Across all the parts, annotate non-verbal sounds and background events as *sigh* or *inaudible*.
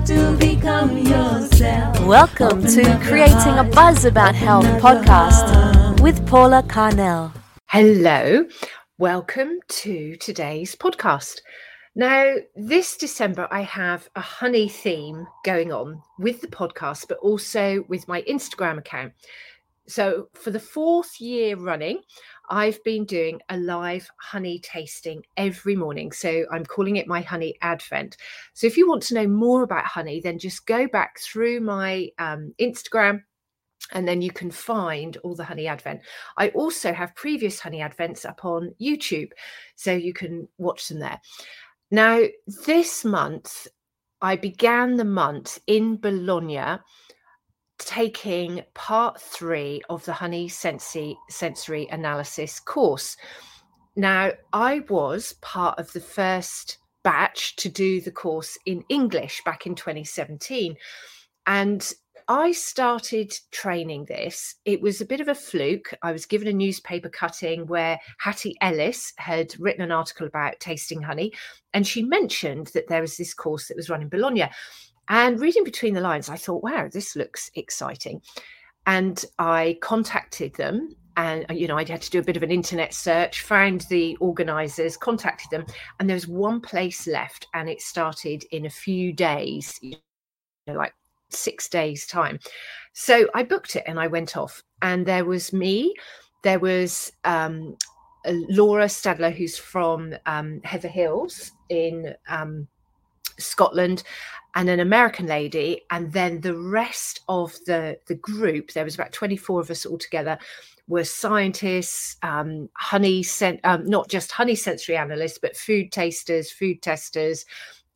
have to become yourself. Welcome Open to Creating a Buzz About Health open up podcast with Paula Carnell. Hello, welcome to today's podcast. Now, this December, I have a honey theme going on with the podcast, but also with my Instagram account. So, for the fourth year running, I've been doing a live honey tasting every morning. So, I'm calling it my honey advent. So, if you want to know more about honey, then just go back through my um, Instagram and then you can find all the honey advent. I also have previous honey advents up on YouTube, so you can watch them there. Now, this month, I began the month in Bologna taking part three of the honey sensory, sensory analysis course. Now, I was part of the first batch to do the course in English back in 2017. And I started training this. It was a bit of a fluke. I was given a newspaper cutting where Hattie Ellis had written an article about tasting honey, and she mentioned that there was this course that was run in Bologna. And reading between the lines, I thought, wow, this looks exciting. And I contacted them. And, you know, I had to do a bit of an internet search, found the organizers, contacted them, and there was one place left. And it started in a few days, you know, like six days' time. So I booked it and I went off. And there was me, there was um, uh, Laura Stadler, who's from um, Heather Hills in um, Scotland, and an American lady, and then the rest of the the group. There was about twenty four of us all together. Were scientists, um, honey, sen- um, not just honey sensory analysts, but food tasters, food testers,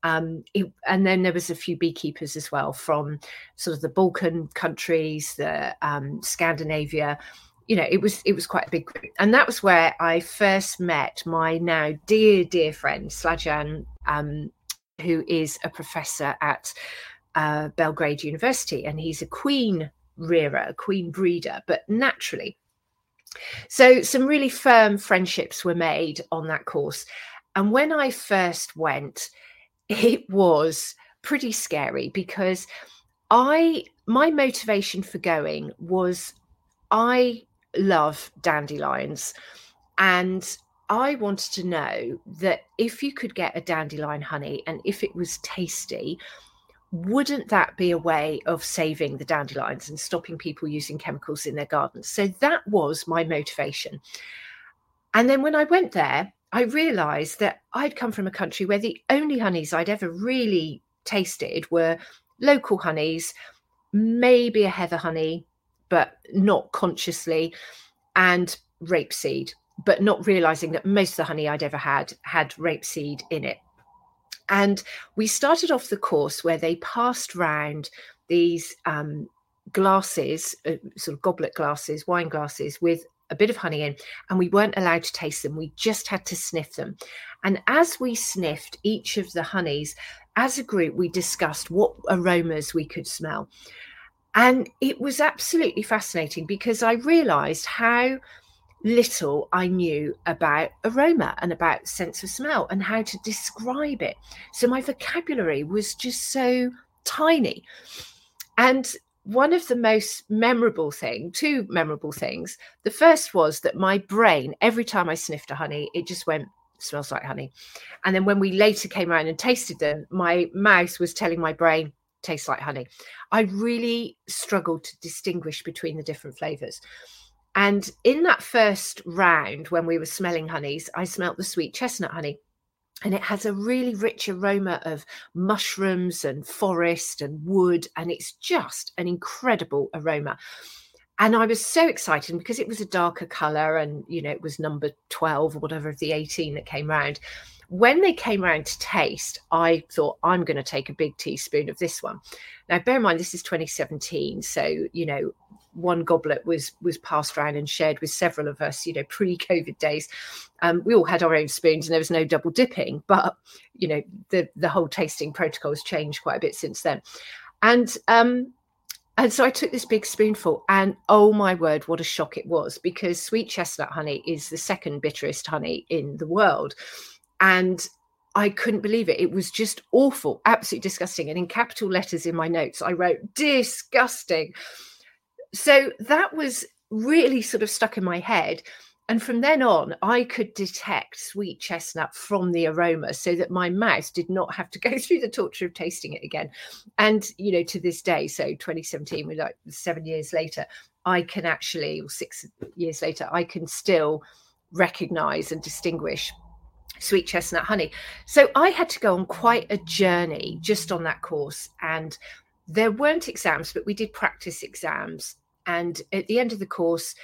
um, it, and then there was a few beekeepers as well from sort of the Balkan countries, the um, Scandinavia. You know, it was it was quite a big group, and that was where I first met my now dear dear friend Slajan, um, who is a professor at uh, Belgrade University, and he's a queen rearer, a queen breeder, but naturally. So some really firm friendships were made on that course, and when I first went it was pretty scary because I my motivation for going was I love dandelions and I wanted to know that if you could get a dandelion honey and if it was tasty, wouldn't that be a way of saving the dandelions and stopping people using chemicals in their gardens? So that was my motivation. And then when I went there, I realized that I'd come from a country where the only honeys I'd ever really tasted were local honeys, maybe a heather honey, but not consciously, and rapeseed, but not realizing that most of the honey I'd ever had had rapeseed in it. And we started off the course where they passed round these um, glasses, uh, sort of goblet glasses, wine glasses, with a bit of honey in, and we weren't allowed to taste them. We just had to sniff them. And as we sniffed each of the honeys, as a group, we discussed what aromas we could smell. And it was absolutely fascinating because I realized how little I knew about aroma and about sense of smell and how to describe it. So my vocabulary was just so tiny. And one of the most memorable thing, two memorable things. The first was that my brain, every time I sniffed a honey, it just went, smells like honey. And then when we later came around and tasted them, my mouth was telling my brain, tastes like honey. I really struggled to distinguish between the different flavors. And in that first round, when we were smelling honeys, I smelt the sweet chestnut honey. And it has a really rich aroma of mushrooms and forest and wood and it's just an incredible aroma. And i was so excited because it was a darker color and you know it was number 12 or whatever of the 18 that came round. When they came around to taste i thought i'm going to take a big teaspoon of this one. Now bear in mind this is 2017 so you know one goblet was was passed around and shared with several of us you know pre-covid days um, we all had our own spoons and there was no double dipping but you know the the whole tasting protocol has changed quite a bit since then and um and so I took this big spoonful, and oh my word, what a shock it was! Because sweet chestnut honey is the second bitterest honey in the world, and I couldn't believe it. It was just awful, absolutely disgusting. And in capital letters in my notes, I wrote disgusting. So that was really sort of stuck in my head. And from then on, I could detect sweet chestnut from the aroma so that my mouth did not have to *laughs* go through the torture of tasting it again. And, you know, to this day, so 2017, we're like seven years later, I can actually, or six years later, I can still recognize and distinguish sweet chestnut honey. So I had to go on quite a journey just on that course. And there weren't exams, but we did practice exams. And at the end of the course,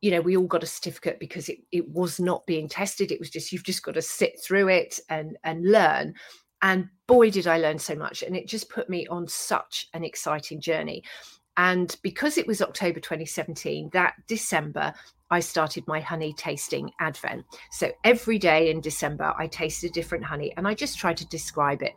you know, we all got a certificate because it, it was not being tested. It was just, you've just got to sit through it and, and learn. And boy, did I learn so much. And it just put me on such an exciting journey. And because it was October 2017, that December, I started my honey tasting advent. So every day in December, I tasted a different honey and I just tried to describe it.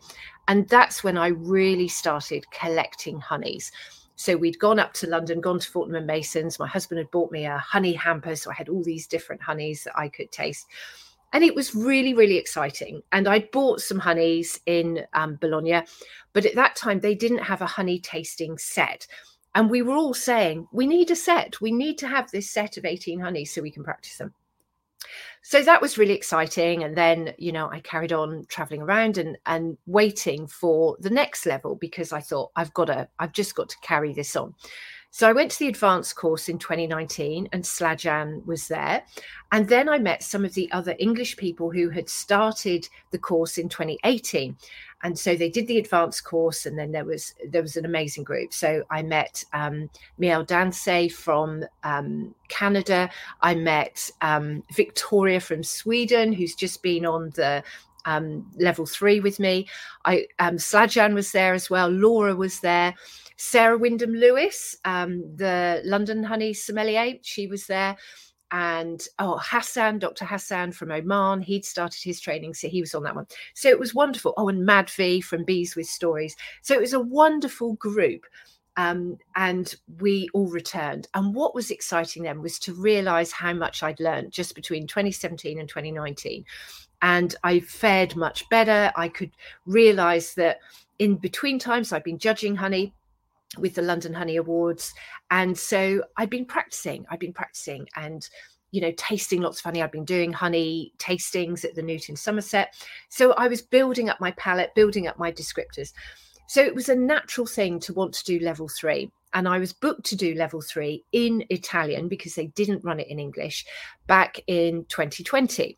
And that's when I really started collecting honeys. So we'd gone up to London, gone to Fortnum and Mason's. My husband had bought me a honey hamper, so I had all these different honeys that I could taste. And it was really, really exciting. And I'd bought some honeys in um, Bologna, but at that time they didn't have a honey tasting set. And we were all saying, we need a set. We need to have this set of 18 honeys so we can practice them so that was really exciting and then you know i carried on traveling around and and waiting for the next level because i thought i've got to i've just got to carry this on. So i went to the advanced course in 2019 and slajan was there and then i met some of the other english people who had started the course in 2018 and so they did the advanced course and then there was there was an amazing group. So i met um, miel danse from um, canada. I met um, victoria from sweden who's just been on the um, level three with me. I um, slajan was there as well. Laura was there. Sarah wyndham lewis um, the london honey sommelier she was there and oh Hassan, Dr. Hassan from Oman, he'd started his training, so he was on that one. So it was wonderful. Oh, and Madvi from Bees with Stories. So it was a wonderful group. Um, and we all returned. And what was exciting then was to realize how much I'd learned just between 2017 and 2019. And I fared much better. I could realize that in between times I'd been judging honey with the London Honey Awards. And so I'd been practicing, I'd been practicing and, you know, tasting lots of honey. I'd been doing honey tastings at the Newt in Somerset. So I was building up my palate, building up my descriptors. So it was a natural thing to want to do level three. And I was booked to do level three in Italian because they didn't run it in English back in 2020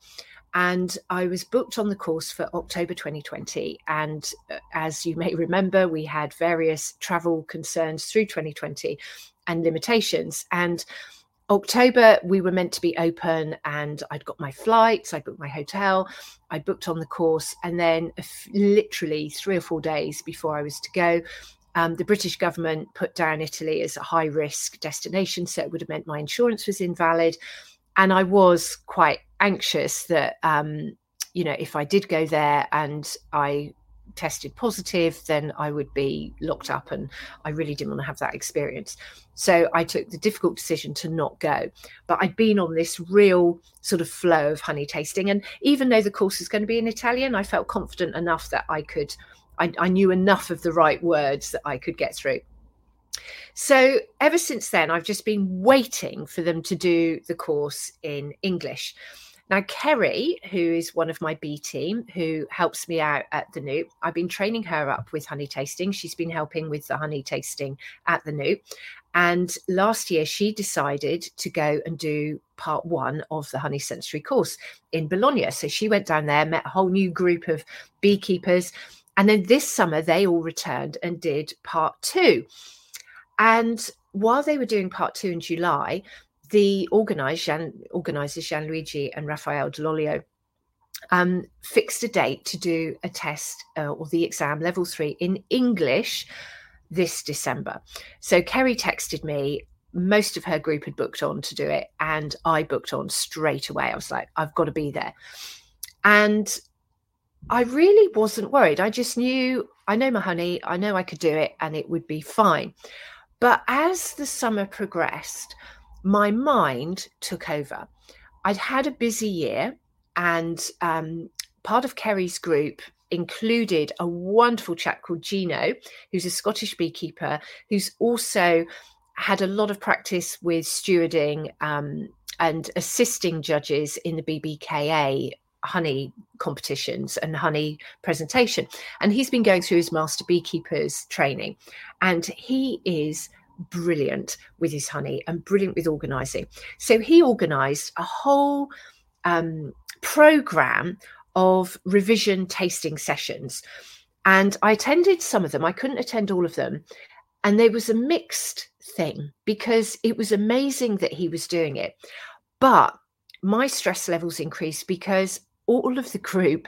and I was booked on the course for October 2020. And uh, as you may remember, we had various travel concerns through 2020 and limitations. And October, we were meant to be open, and I'd got my flights, I booked my hotel, I booked on the course. And then, literally three or four days before I was to go, um, the British government put down Italy as a high risk destination. So it would have meant my insurance was invalid and I was quite anxious that um, you know if I did go there and I tested positive, then I would be locked up, and I really didn't want to have that experience. So I took the difficult decision to not go. But I'd been on this real sort of flow of honey tasting, and even though the course is going to be in Italian, I felt confident enough that I could. I, I knew enough of the right words that I could get through. So ever since then, I've just been waiting for them to do the course in English. Now, Kerry, who is one of my B team, who helps me out at the Newt, I've been training her up with honey tasting. She's been helping with the honey tasting at the Newt. And last year, she decided to go and do part one of the honey sensory course in Bologna. So she went down there, met a whole new group of beekeepers. And then this summer, they all returned and did part two. And while they were doing part two in July, the organizers, Jean, organizers Gianluigi and Raphael Dall'Olio um, fixed a date to do a test uh, or the exam level three in English this December. So Kerry texted me. Most of her group had booked on to do it, and I booked on straight away. I was like, I've got to be there. And I really wasn't worried. I just knew I know my honey, I know I could do it, and it would be fine. But as the summer progressed, my mind took over. I'd had a busy year and um, part of Kerry's group included a wonderful chap called Gino, who's a Scottish beekeeper, who's also had a lot of practice with stewarding um, and assisting judges in the BBKA honey competitions and honey presentation. And he's been going through his master beekeepers training. And he is brilliant with his honey and brilliant with organizing. So he organized a whole um, program of revision tasting sessions. And I attended some of them, I couldn't attend all of them. And there was a mixed thing because it was amazing that he was doing it. But my stress levels increased because all of the group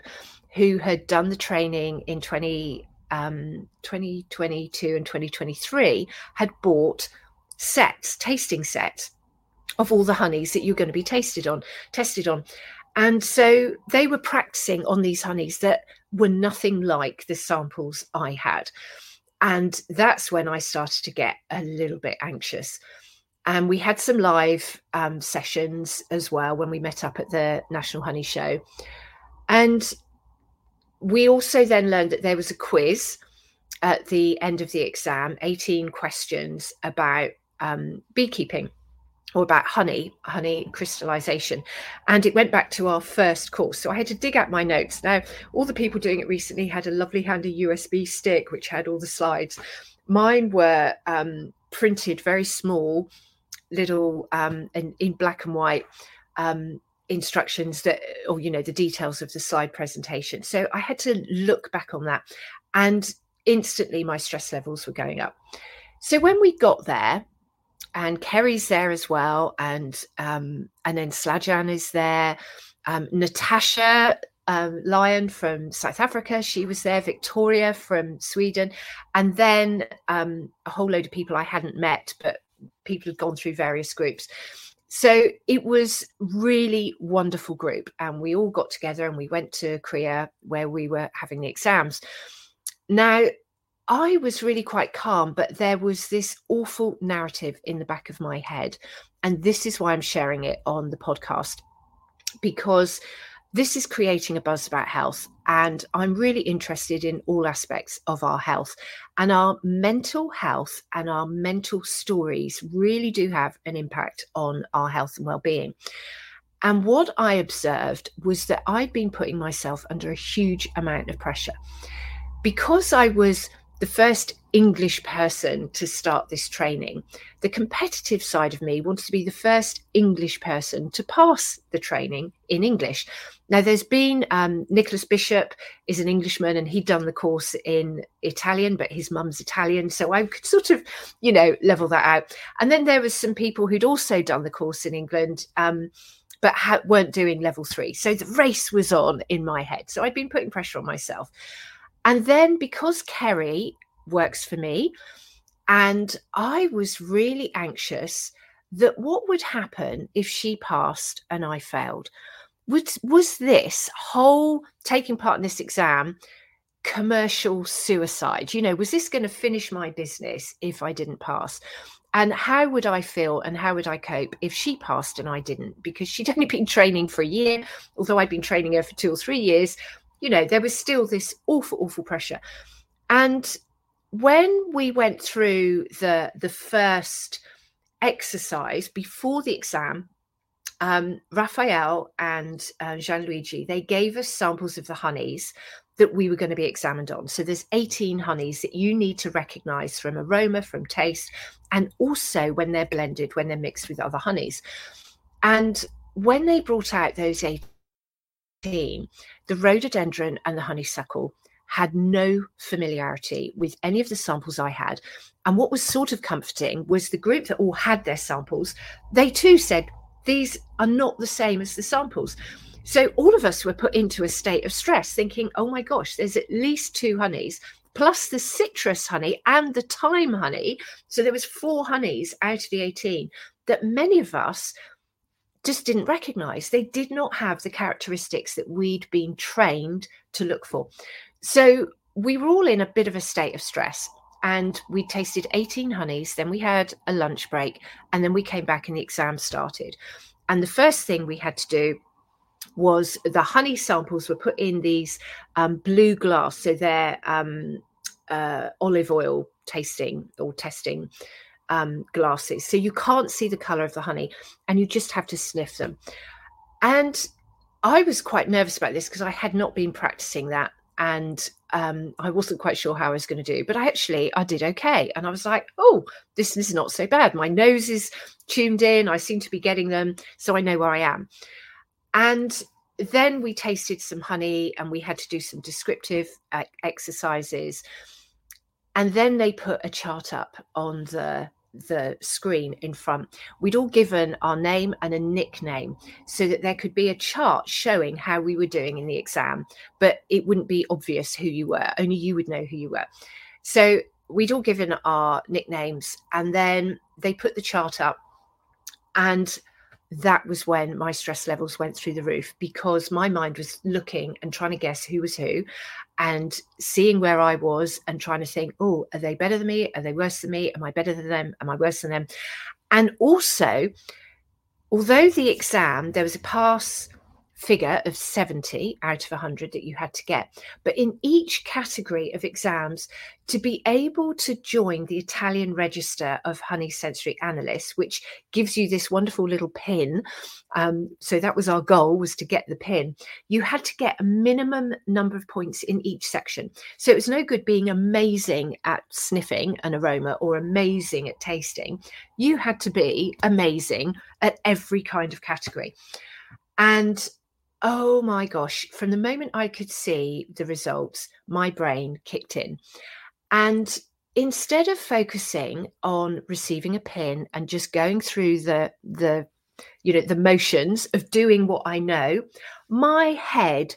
who had done the training in 20, um, 2022 and 2023 had bought sets, tasting sets of all the honeys that you're going to be tasted on, tested on. And so they were practicing on these honeys that were nothing like the samples I had. And that's when I started to get a little bit anxious. And we had some live um, sessions as well when we met up at the National Honey Show. And we also then learned that there was a quiz at the end of the exam 18 questions about um, beekeeping or about honey, honey crystallization. And it went back to our first course. So I had to dig out my notes. Now, all the people doing it recently had a lovely handy USB stick, which had all the slides. Mine were um, printed very small, little um, in, in black and white um, instructions that, or, you know, the details of the slide presentation. So I had to look back on that. And instantly my stress levels were going up. So when we got there, and Kerry's there as well, and um, and then Slajan is there. Um, Natasha um, Lyon from South Africa, she was there. Victoria from Sweden, and then um, a whole load of people I hadn't met, but people had gone through various groups. So it was really wonderful group, and we all got together and we went to CREA where we were having the exams. Now I was really quite calm, but there was this awful narrative in the back of my head. And this is why I'm sharing it on the podcast because this is creating a buzz about health. And I'm really interested in all aspects of our health. And our mental health and our mental stories really do have an impact on our health and well being. And what I observed was that I'd been putting myself under a huge amount of pressure because I was the first English person to start this training. The competitive side of me wanted to be the first English person to pass the training in English. Now, there's been um, Nicholas Bishop is an Englishman and he'd done the course in Italian, but his mum's Italian. So I could sort of, you know, level that out. And then there was some people who'd also done the course in England. Um, but ha- weren't doing level three. So the race was on in my head. So I'd been putting pressure on myself. And then because Kerry works for me, and I was really anxious that what would happen if she passed and I failed. Was, was this whole taking part in this exam commercial suicide? You know, was this going to finish my business if I didn't pass? And how would I feel and how would I cope if she passed and I didn't? Because she'd only been training for a year, although I'd been training her for two or three years you know, there was still this awful, awful pressure. And when we went through the the first exercise before the exam, um, Raphael and uh, Gianluigi, they gave us samples of the honeys that we were going to be examined on. So there's 18 honeys that you need to recognize from aroma, from taste, and also when they're blended, when they're mixed with other honeys. And when they brought out those 18 the rhododendron and the honeysuckle had no familiarity with any of the samples I had. And what was sort of comforting was the group that all had their samples, they too said, these are not the same as the samples. So all of us were put into a state of stress, thinking, oh my gosh, there's at least two honeys, plus the citrus honey and the thyme honey. So there was four honeys out of the 18 that many of us just didn't recognize. They did not have the characteristics that we'd been trained to look for. So we were all in a bit of a state of stress. And we tasted 18 honeys, then we had a lunch break, and then we came back and the exam started. And the first thing we had to do was the honey samples were put in these um, blue glass, so they're um, uh, olive oil tasting or testing um, glasses. So you can't see the color of the honey and you just have to sniff them. And I was quite nervous about this because I had not been practicing that and um, I wasn't quite sure how I was going to do, but I actually I did okay, and I was like, oh, this is not so bad. My nose is tuned in. I seem to be getting them, so I know where I am. And then we tasted some honey, and we had to do some descriptive uh, exercises. And then they put a chart up on the the screen in front, we'd all given our name and a nickname so that there could be a chart showing how we were doing in the exam, but it wouldn't be obvious who you were. Only you would know who you were. So we'd all given our nicknames and then they put the chart up and that was when my stress levels went through the roof because my mind was looking and trying to guess who was who and seeing where I was and trying to think, oh, are they better than me? Are they worse than me? Am I better than them? Am I worse than them? And also, although the exam, there was a pass figure of 70 out of 100 that you had to get. But in each category of exams, to be able to join the Italian register of honey sensory analysts, which gives you this wonderful little pin. Um, so that was our goal was to get the pin. You had to get a minimum number of points in each section. So it was no good being amazing at sniffing an aroma or amazing at tasting. You had to be amazing at every kind of category. And oh my gosh, from the moment I could see the results, my brain kicked in. And instead of focusing on receiving a pin and just going through the the you know the motions of doing what I know, my head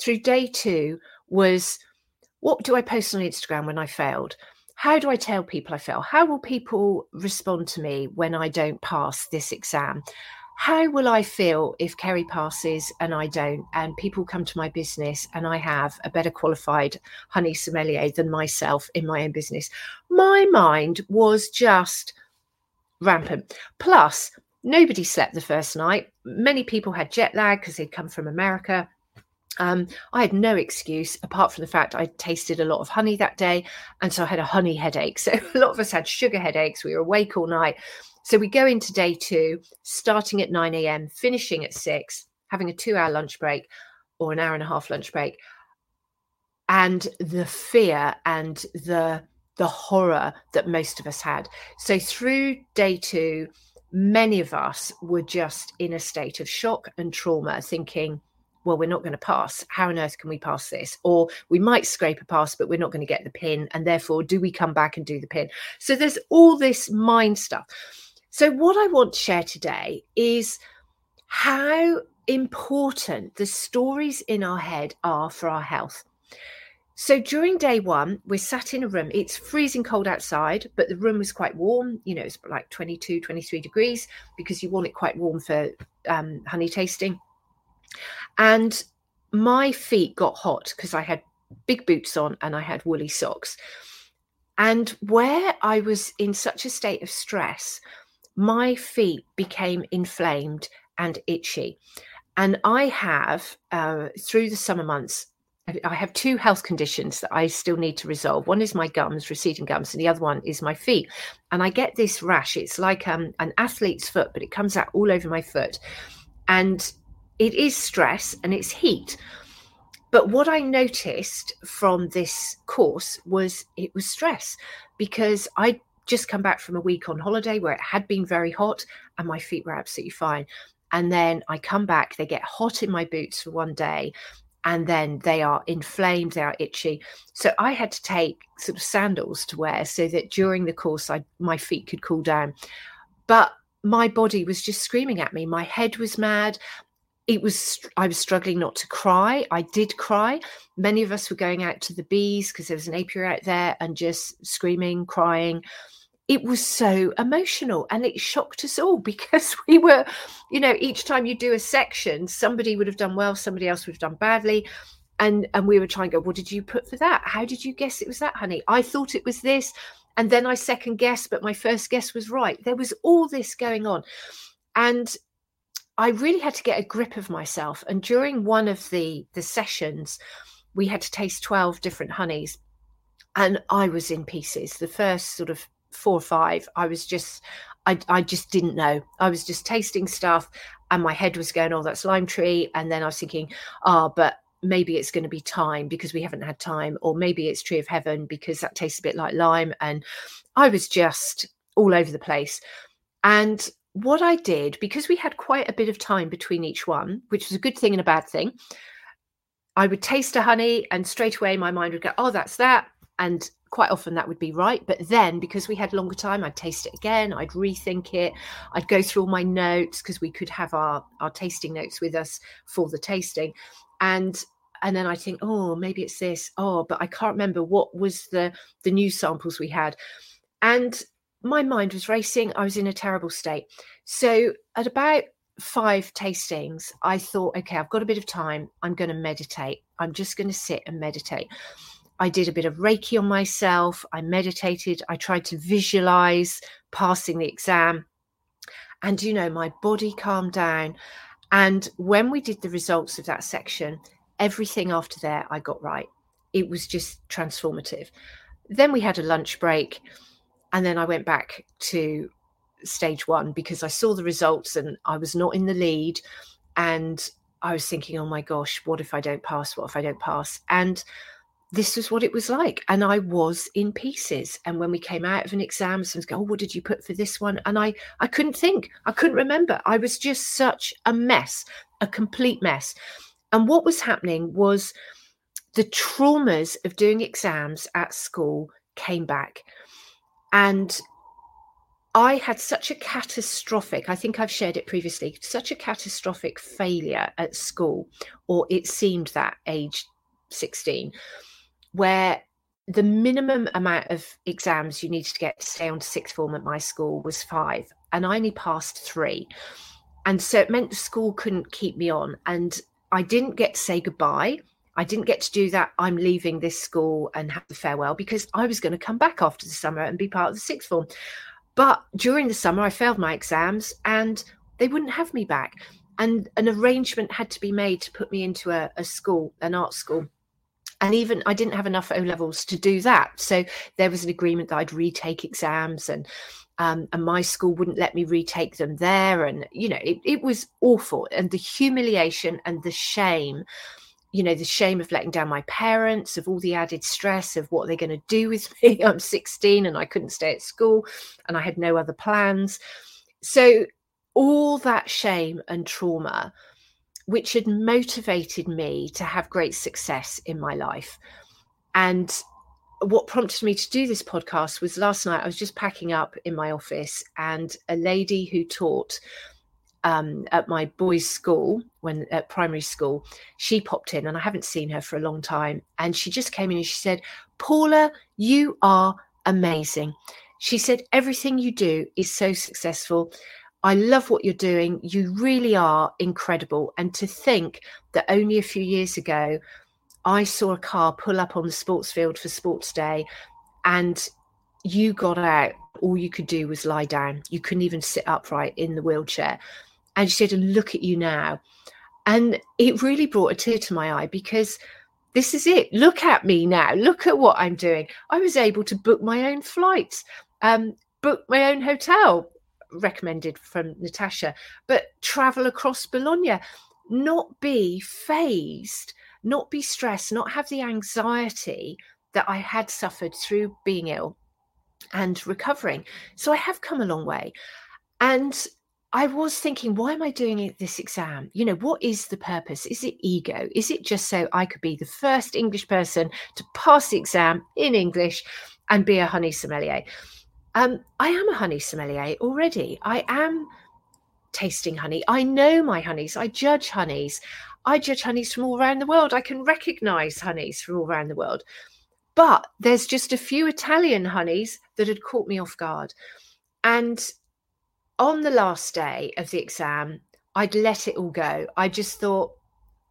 through day 2 was what do I post on Instagram when I failed? How do I tell people I fail? How will people respond to me when I don't pass this exam? How will I feel if Kerry passes and I don't, and people come to my business and I have a better qualified honey sommelier than myself in my own business? My mind was just rampant. Plus, nobody slept the first night. Many people had jet lag because they'd come from America. Um, I had no excuse apart from the fact I tasted a lot of honey that day. And so I had a honey headache. *laughs* So a lot of us had sugar headaches. We were awake all night. So we go into day two, starting at 9 a.m., finishing at six, having a two hour lunch break or an hour and a half lunch break. And the fear and the the horror that most of us had. So through day two, many of us were just in a state of shock and trauma, thinking, well, we're not going to pass. How on earth can we pass this? Or we might scrape a pass, but we're not going to get the pin. And therefore, do we come back and do the pin? So there's all this mind stuff. So, what I want to share today is how important the stories in our head are for our health. So, during day one, we're sat in a room. It's freezing cold outside, but the room was quite warm. You know, it's like 22, 23 degrees because you want it quite warm for um, honey tasting. And my feet got hot because I had big boots on and I had woolly socks. And where I was in such a state of stress, my feet became inflamed and itchy. And I have, uh, through the summer months, I have two health conditions that I still need to resolve. One is my gums, receding gums, and the other one is my feet. And I get this rash. It's like um, an athlete's foot, but it comes out all over my foot. And it is stress and it's heat. But what I noticed from this course was it was stress because I just come back from a week on holiday where it had been very hot and my feet were absolutely fine. And then I come back, they get hot in my boots for one day, and then they are inflamed, they are itchy. So I had to take sort of sandals to wear so that during the course I my feet could cool down. But my body was just screaming at me. My head was mad. It was I was struggling not to cry. I did cry. Many of us were going out to the bees because there was an apiary out there and just screaming, crying it was so emotional and it shocked us all *laughs* because we were, you know, each time you do a section, somebody would have done well, somebody else would have done badly. And and we were trying to go, what did you put for that? How did you guess it was that, honey? I thought it was this. And then I second guess, but my first guess was right. There was all this going on. And I really had to get a grip of myself. And during one of the the sessions, we had to taste 12 different honeys. And I was in pieces. The first sort of four or five, I was just I, I just didn't know. I was just tasting stuff and my head was going, oh, that's lime tree. And then I was thinking, ah, oh, but maybe it's going to be thyme because we haven't had time, or maybe it's tree of heaven because that tastes a bit like lime. And I was just all over the place. And what I did, because we had quite a bit of time between each one, which was a good thing and a bad thing, I would taste a honey and straight away my mind would go, oh, that's that. And quite often that would be right. But then because we had longer time, I'd taste it again, I'd rethink it, I'd go through all my notes because we could have our, our tasting notes with us for the tasting. And and then I think, oh, maybe it's this. Oh, but I can't remember what was the the new samples we had. And my mind was racing. I was in a terrible state. So at about five tastings, I thought, okay, I've got a bit of time. I'm going to meditate. I'm just going to sit and meditate. I did a bit of Reiki on myself. I meditated. I tried to visualize passing the exam. And, you know, my body calmed down. And when we did the results of that section, everything after there I got right. It was just transformative. Then we had a lunch break. And then I went back to stage one because I saw the results and I was not in the lead. And I was thinking, oh my gosh, what if I don't pass? What if I don't pass? And this was what it was like. And I was in pieces. And when we came out of an exam, someone's go, Oh, what did you put for this one? And I I couldn't think. I couldn't remember. I was just such a mess, a complete mess. And what was happening was the traumas of doing exams at school came back. And I had such a catastrophic, I think I've shared it previously, such a catastrophic failure at school, or it seemed that age 16, where the minimum amount of exams you needed to get to stay on to sixth form at my school was five, and I only passed three. And so it meant the school couldn't keep me on. And I didn't get to say goodbye. I didn't get to do that. I'm leaving this school and have the farewell because I was going to come back after the summer and be part of the sixth form. But during the summer, I failed my exams and they wouldn't have me back. And an arrangement had to be made to put me into a, a school, an art school and even I didn't have enough O levels to do that. So there was an agreement that I'd retake exams and um, and my school wouldn't let me retake them there. And, you know, it, it was awful. And the humiliation and the shame, you know, the shame of letting down my parents, of all the added stress of what they're going to do with *laughs* me. I'm 16 and I couldn't stay at school and I had no other plans. So all that shame and trauma which had motivated me to have great success in my life. And what prompted me to do this podcast was last night I was just packing up in my office, and a lady who taught um, at my boys' school when at primary school, she popped in, and I haven't seen her for a long time. And she just came in and she said, "Paula, you are amazing." She said, "Everything you do is so successful." I love what you're doing. You really are incredible. And to think that only a few years ago, I saw a car pull up on the sports field for sports day and you got out. All you could do was lie down. You couldn't even sit upright in the wheelchair. And she said, and look at you now. And it really brought a tear to my eye because this is it. Look at me now. Look at what I'm doing. I was able to book my own flights, um, book my own hotel, recommended from Natasha, but travel across Bologna, not be phased, not be stressed, not have the anxiety that I had suffered through being ill and recovering. So I have come a long way. And I was thinking, why am I doing this exam? You know, what is the purpose? Is it ego? Is it just so I could be the first English person to pass the exam in English and be a honey sommelier? Um, I am a honey sommelier already. I am tasting honey. I know my honeys. I judge honeys. I judge honeys from all around the world. I can recognize honeys from all around the world. But there's just a few Italian honeys that had caught me off guard. And on the last day of the exam, I'd let it all go. I just thought,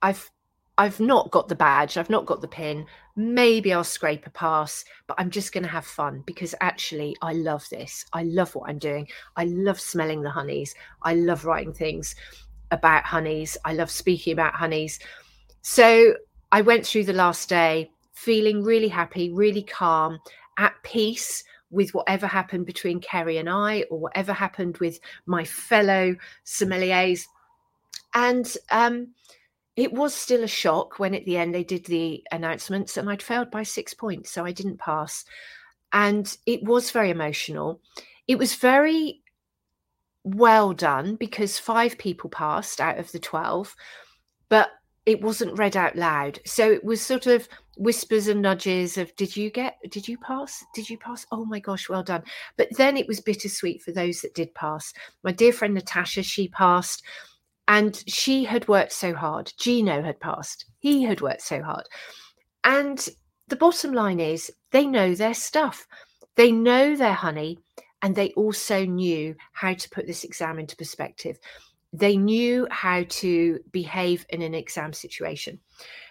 I've I've not got the badge, I've not got the pin. Maybe I'll scrape a pass, but I'm just going to have fun because actually I love this. I love what I'm doing. I love smelling the honeys. I love writing things. about honeys. I love speaking about honeys. So I went through the last day feeling really happy, really calm, at peace with whatever happened between Kerry and I, or whatever happened with my fellow sommeliers. And um, it was still a shock when at the end they did the announcements, and I'd failed by six points, so I didn't pass. And it was very emotional. It was very well done because five people passed out of the 12, but it wasn't read out loud. So it was sort of whispers and nudges of did you get did you pass did you pass oh my gosh well done but then it was bittersweet for those that did pass my dear friend natasha she passed and she had worked so hard gino had passed he had worked so hard and the bottom line is they know their stuff they know their honey and they also knew how to put this exam into perspective they knew how to behave in an exam situation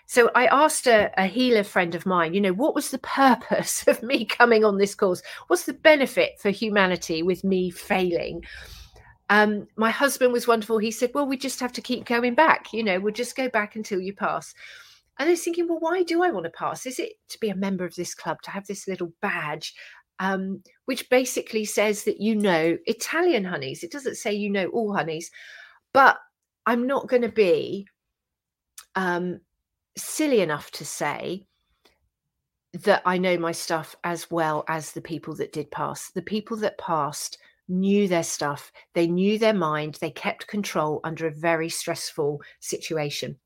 so I asked a, a, healer friend of mine, you know, what was the purpose *laughs* of me coming on this course? What's the benefit for humanity with me failing? Um, my husband was wonderful. He said, well, we just have to keep going back. You know, we'll just go back until you pass. And I was thinking, well, why do I want to pass? Is it to be a member of this club, to have this little badge, um, which basically says that you know Italian honeys? It doesn't say you know all honeys, but I'm not going to be um, silly enough to say that I know my stuff as well as the people that did pass. The people that passed knew their stuff, they knew their mind, they kept control under a very stressful situation.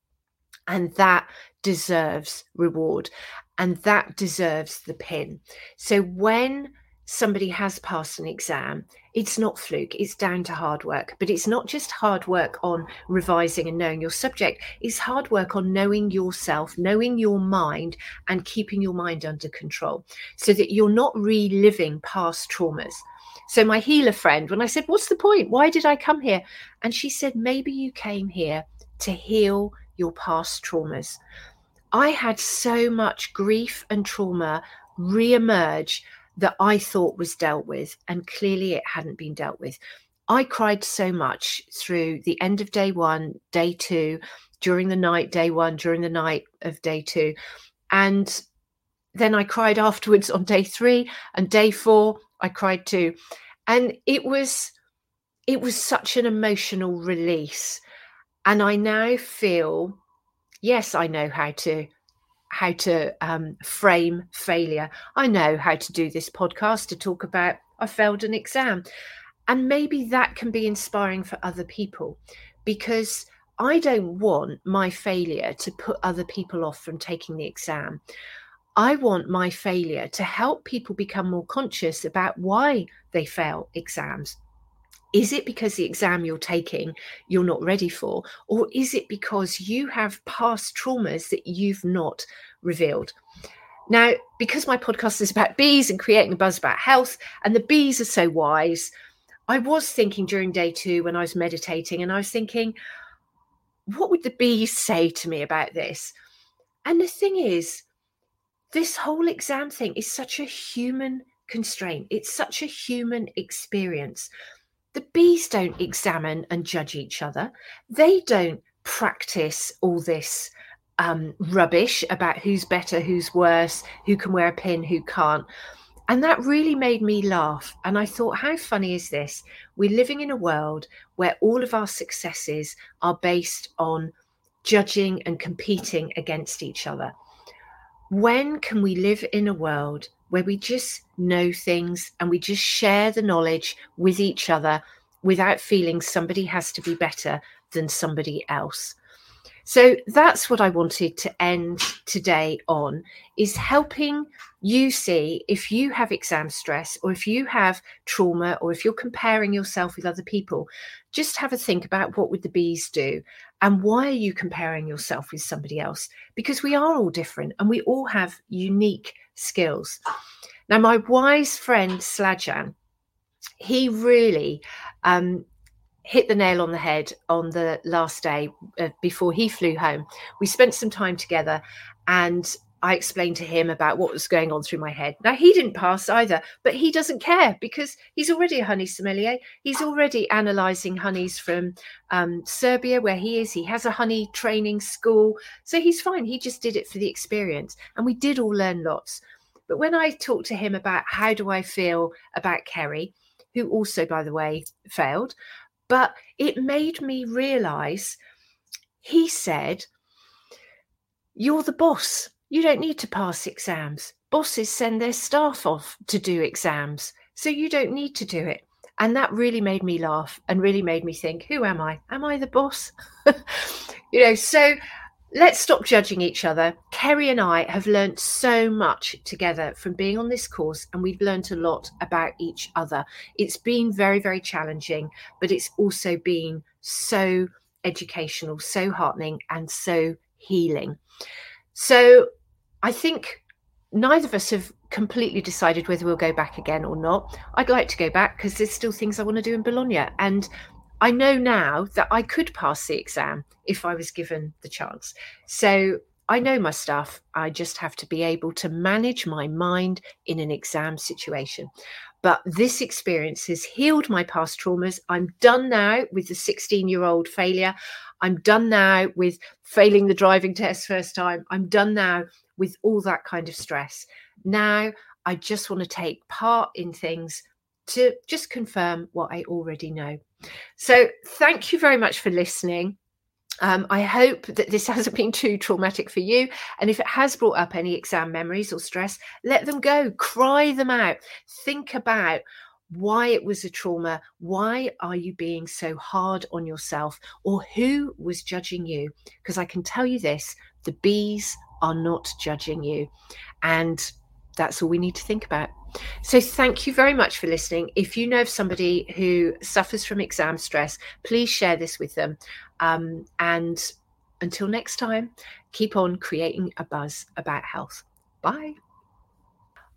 And that deserves reward and that deserves the pin. So when somebody has passed an exam, it's not fluke, it's down to hard work. But it's not just hard work on revising and knowing your subject, it's hard work on knowing yourself, knowing your mind, and keeping your mind under control so that you're not reliving past traumas. So, my healer friend, when I said, What's the point? Why did I come here? And she said, Maybe you came here to heal your past traumas. I had so much grief and trauma re emerge that I thought was dealt with, and clearly it hadn't been dealt with. I cried so much through the end of day one, day two, during the night, day one, during the night of day two. And then I cried afterwards on day three and day four, I cried too. And it was it was such an emotional release. And I now feel, yes, I know how to how to um, frame failure. I know how to do this podcast to talk about I failed an exam. And maybe that can be inspiring for other people because I don't want my failure to put other people off from taking the exam. I want my failure to help people become more conscious about why they fail exams. Is it because the exam you're taking you're not ready for? Or is it because you have past traumas that you've not revealed. Now, because my podcast is about bees and creating a buzz about health, and the bees are so wise, I was thinking during day two when I was meditating, and I was thinking, what would the bees say to me about this? And the thing is, this whole exam thing is such a human constraint, it's such a human experience. The bees don't examine and judge each other, they don't practice all this um, rubbish about who's better, who's worse, who can wear a pin, who can't. And that really made me laugh. And I thought, how funny is this? We're living in a world where all of our successes are based on judging and competing against each other. When can we live in a world where we just know things and we just share the knowledge with each other without feeling somebody has to be better than somebody else? So that's what I wanted to end today on is helping you see if you have exam stress or if you have trauma or if you're comparing yourself with other people, just have a think about what would the bees do and why are you comparing yourself with somebody else? Because we are all different and we all have unique skills. Now, my wise friend Slajan, he really um, hit the nail on the head on the last day uh, before he flew home. We spent some time together, and I explained to him about what was going on through my head. Now, he didn't pass either, but he doesn't care because he's already a honey sommelier. He's already analysing honeys from um, Serbia, where he is. He has a honey training school. So he's fine. He just did it for the experience. And we did all learn lots. But when I talked to him about how do I feel about Kerry, who also, by the way, failed, but it made me realise he said, You're the boss you don't need to pass exams. Bosses send their staff off to do exams. So you don't need to do it. And that really made me laugh and really made me think, who am I? Am I the boss? *laughs* you know, so let's stop judging each other. Kerry and I have learned so much together from being on this course, and we've learned a lot about each other. It's been very, very challenging, but it's also been so educational, so heartening, and so healing. So I think neither of us have completely decided whether we'll go back again or not. I'd like to go back because there's still things I want to do in Bologna. And I know now that I could pass the exam if I was given the chance. So I know my stuff. I just have to be able to manage my mind in an exam situation. But this experience has healed my past traumas. I'm done now with the 16 year old failure. I'm done now with failing the driving test first time. I'm done now with all that kind of stress. Now I just want to take part in things to just confirm what I already know. So thank you very much for listening. Um, I hope that this *laughs* hasn't been too traumatic for you. And if it has brought up any exam memories or stress, let them go, cry them out. Think about why it was a trauma. Why are you being so hard on yourself? Or who was judging you? Because I can tell you this the bees are not judging you. And that's all we need to think about. So, thank you very much for listening. If you know of somebody who suffers from exam stress, please share this with them. Um, and until next time, keep on creating a buzz about health. Bye.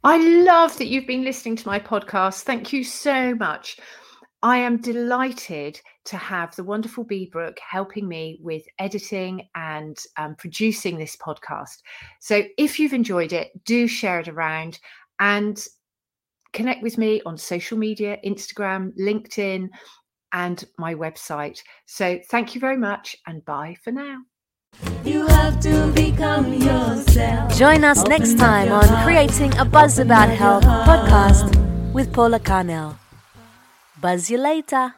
I love that you've been listening to my podcast. Thank you so much. I am delighted to have the wonderful Bee Brook helping me with editing and um, producing this podcast. So if you've enjoyed it, do share it around and connect with me on social media Instagram, LinkedIn, and my website. So thank you very much and bye for now. You have to become yourself. Join us next time on Creating a Buzz About Health podcast with Paula Carnell. Buzz you later.